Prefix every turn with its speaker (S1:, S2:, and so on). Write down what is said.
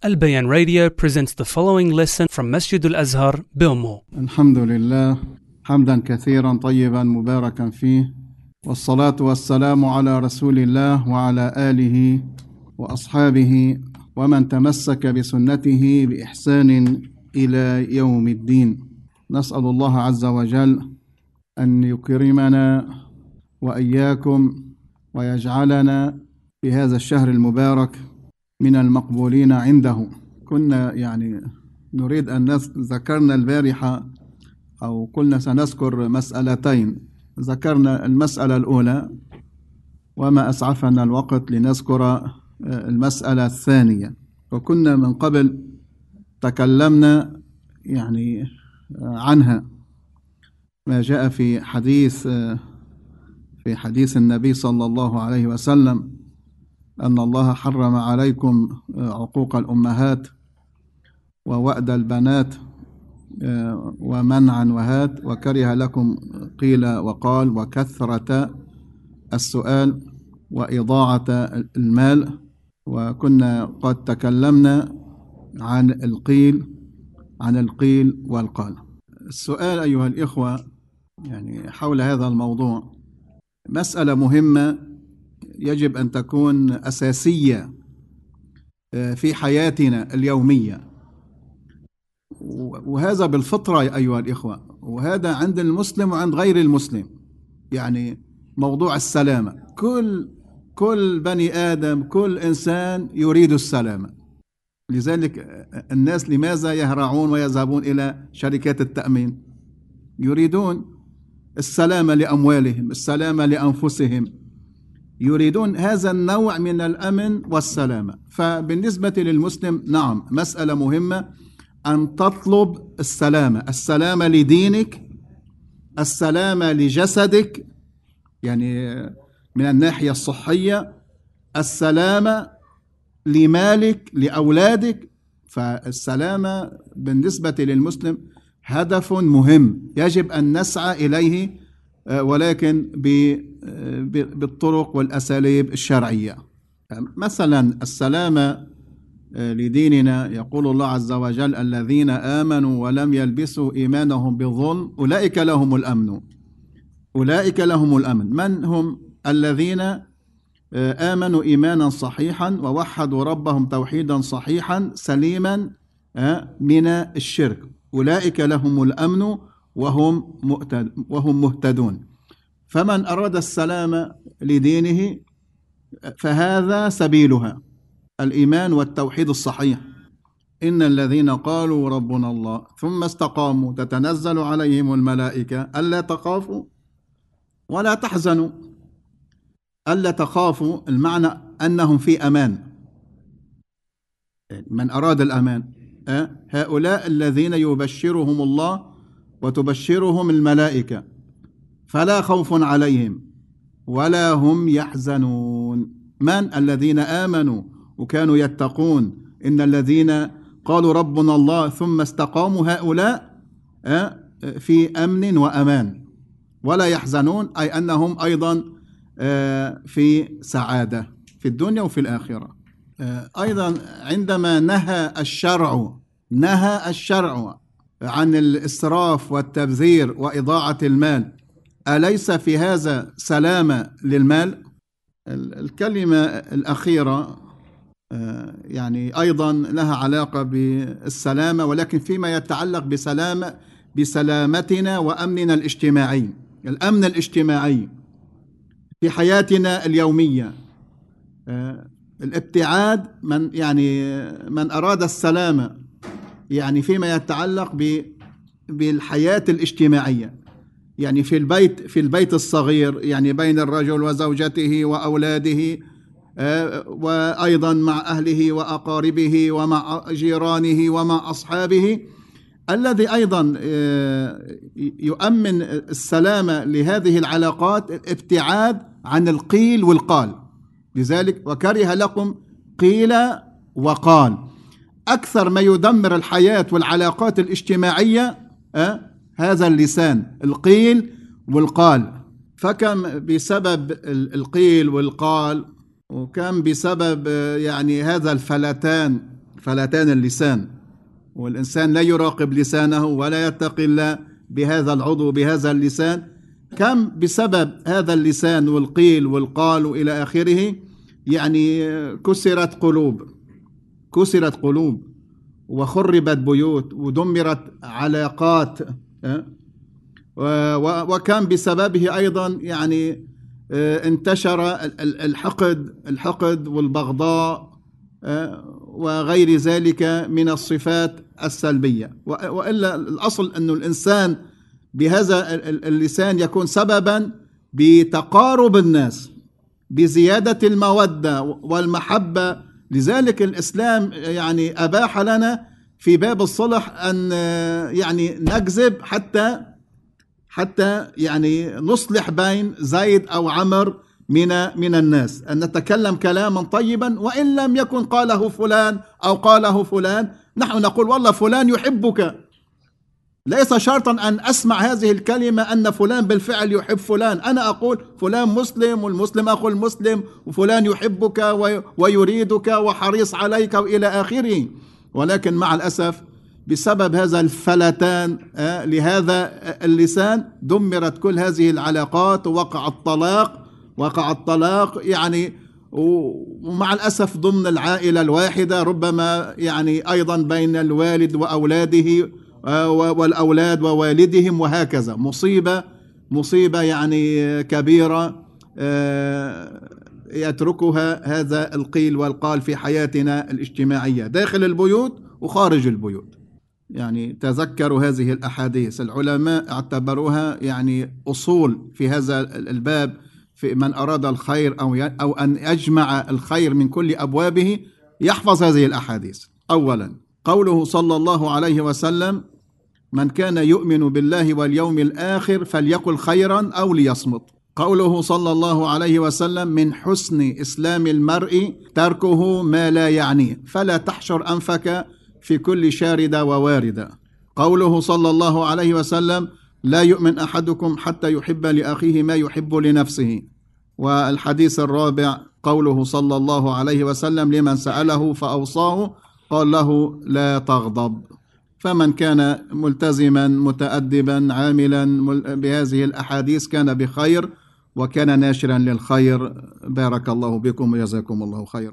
S1: Al Bayan Radio presents the following lesson from Masjid Al Azhar, Bilmo.
S2: الحمد لله حمدا كثيرا طيبا مباركا فيه والصلاة والسلام على رسول الله وعلى آله وأصحابه ومن تمسك بسنته بإحسان إلى يوم الدين نسأل الله عز وجل أن يكرمنا وإياكم ويجعلنا في هذا الشهر المبارك من المقبولين عنده. كنا يعني نريد أن ذكرنا البارحة أو قلنا سنذكر مسألتين. ذكرنا المسألة الأولى وما أسعفنا الوقت لنذكر آه، المسألة الثانية. وكنا من قبل تكلمنا يعني آه، عنها. ما جاء في حديث آه، في حديث النبي صلى الله عليه وسلم أن الله حرم عليكم آه، عقوق الأمهات ووأد البنات آه، ومنعا وهات وكره لكم قيل وقال وكثرة السؤال وإضاعة المال. وكنا قد تكلمنا عن القيل عن القيل والقال. السؤال أيها الإخوة يعني حول هذا الموضوع مسألة مهمة يجب أن تكون أساسية آه، في حياتنا اليومية. وهذا بالفطرة أيها الإخوة وهذا عند المسلم وعند غير المسلم. يعني موضوع السلامة. كل كل بني آدم كل إنسان يريد السلامة. لذلك الناس لماذا يهرعون ويذهبون إلى شركات التأمين؟ يريدون السلامة لأموالهم السلامة لأنفسهم. يريدون هذا النوع من الأمن والسلامة. فبالنسبة للمسلم نعم مسألة مهمة أن تطلب السلامة. السلامة لدينك السلامة لجسدك يعني من الناحية الصحية السلامة لمالك لأولادك. فالسلامة بالنسبة للمسلم هدف مهم. يجب أن نسعى إليه ولكن ب- بالطرق والأساليب الشرعية. مثلا السلامة آه، لديننا يقول الله عز وجل الذين آمنوا ولم يلبسوا إيمانهم بالظلم أولئك لهم الأمن. أولئك لهم الأمن. من هم؟ الذين آه، آمنوا إيمانا صحيحا ووحدوا ربهم توحيدا صحيحا سليما آه، من الشرك. أولئك لهم الأمن وهم وهم مهتدون. فمن أراد السلام لدينه فهذا سبيلها الإيمان والتوحيد الصحيح. إن الذين قالوا ربنا الله ثم استقاموا تتنزل عليهم الملائكة ألا تخافوا ولا تحزنوا. ألا تخافوا المعنى أنهم في أمان. من أراد الأمان أه؟ هؤلاء الذين يبشرهم الله وتبشرهم الملائكة. فلا خوف عليهم ولا هم يحزنون. من الذين آمنوا وكانوا يتقون؟ إن الذين قالوا ربنا الله ثم استقاموا هؤلاء أه؟ في أمن وأمان. ولا يحزنون أي أنهم أيضا آه، في سعادة في الدنيا وفي الآخرة. آه، أيضا عندما نهى الشرع نهى الشرع عن الإسراف والتبذير وإضاعة المال أليس في هذا سلامة للمال؟ ال- الكلمة الأخيرة آه، يعني أيضا لها علاقة بالسلامة ولكن فيما يتعلق بسلامة بسلامتنا وأمننا الاجتماعي الأمن الاجتماعي في حياتنا اليومية آه، الابتعاد من يعني من أراد السلامة يعني فيما يتعلق بالحياة الاجتماعية يعني في البيت في البيت الصغير يعني بين الرجل وزوجته وأولاده آه، وأيضا مع أهله وأقاربه ومع جيرانه ومع أصحابه. الذي أيضا آه، يؤمن السلامة لهذه العلاقات الابتعاد عن القيل والقال. لذلك وكره لكم قيل وقال. أكثر ما يدمر الحياة والعلاقات الاجتماعية آه، هذا اللسان القيل والقال. فكم بسبب ال- القيل والقال وكم بسبب يعني هذا الفلتان فلتان اللسان. والإنسان لا يراقب لسانه ولا يتقي الله بهذا العضو بهذا اللسان. كم بسبب هذا اللسان والقيل والقال إلى آخره؟ يعني كسرت قلوب كسرت قلوب وخربت بيوت ودمرت علاقات وكان بسببه أيضا يعني انتشر الحقد الحقد والبغضاء وغير ذلك من الصفات السلبية. وإلا الأصل أن الإنسان بهذا اللسان يكون سببا بتقارب الناس بزيادة المودة والمحبة. لذلك الإسلام يعني أباح لنا في باب الصلح أن يعني نكذب حتى حتى يعني نصلح بين زيد أو عمر من من الناس. أن نتكلم كلاما طيبا وإن لم يكن قاله فلان أو قاله فلان نحن نقول والله فلان يحبك. ليس شرطا أن أسمع هذه الكلمة أن فلان بالفعل يحب فلان. أنا أقول فلان مسلم والمسلم أخو المسلم وفلان يحبك ويريدك وحريص عليك وإلى آخره. ولكن مع الأسف بسبب هذا الفلتان لهذا اللسان دمرت كل هذه العلاقات ووقع الطلاق وقع الطلاق يعني ومع الأسف ضمن العائلة الواحدة ربما يعني أيضا بين الوالد وأولاده والأولاد ووالدهم وهكذا. مصيبة مصيبة يعني كبيرة يتركها هذا القيل والقال في حياتنا الاجتماعية داخل البيوت وخارج البيوت. يعني تذكروا هذه الأحاديث العلماء اعتبروها يعني أصول في هذا الباب في من أراد الخير أو أو أن يجمع الخير من كل أبوابه يحفظ هذه الأحاديث. أولا قوله صلى الله عليه وسلم من كان يؤمن بالله واليوم الآخر فليقل خيرا أو ليصمت. قوله صلى الله عليه وسلم من حسن إسلام المرء تركه ما لا يعنيه فلا تحشر أنفك في كل شاردة وواردة قوله صلى الله عليه وسلم لا يؤمن أحدكم حتى يحب لأخيه ما يحب لنفسه. والحديث الرابع قوله صلى الله عليه وسلم لمن سأله فأوصاه قال له لا تغضب. فمن كان ملتزما متأدبا عاملا بهذه الأحاديث كان بخير. وكان ناشرا للخير. بارك الله بكم وجزاكم الله خيرا.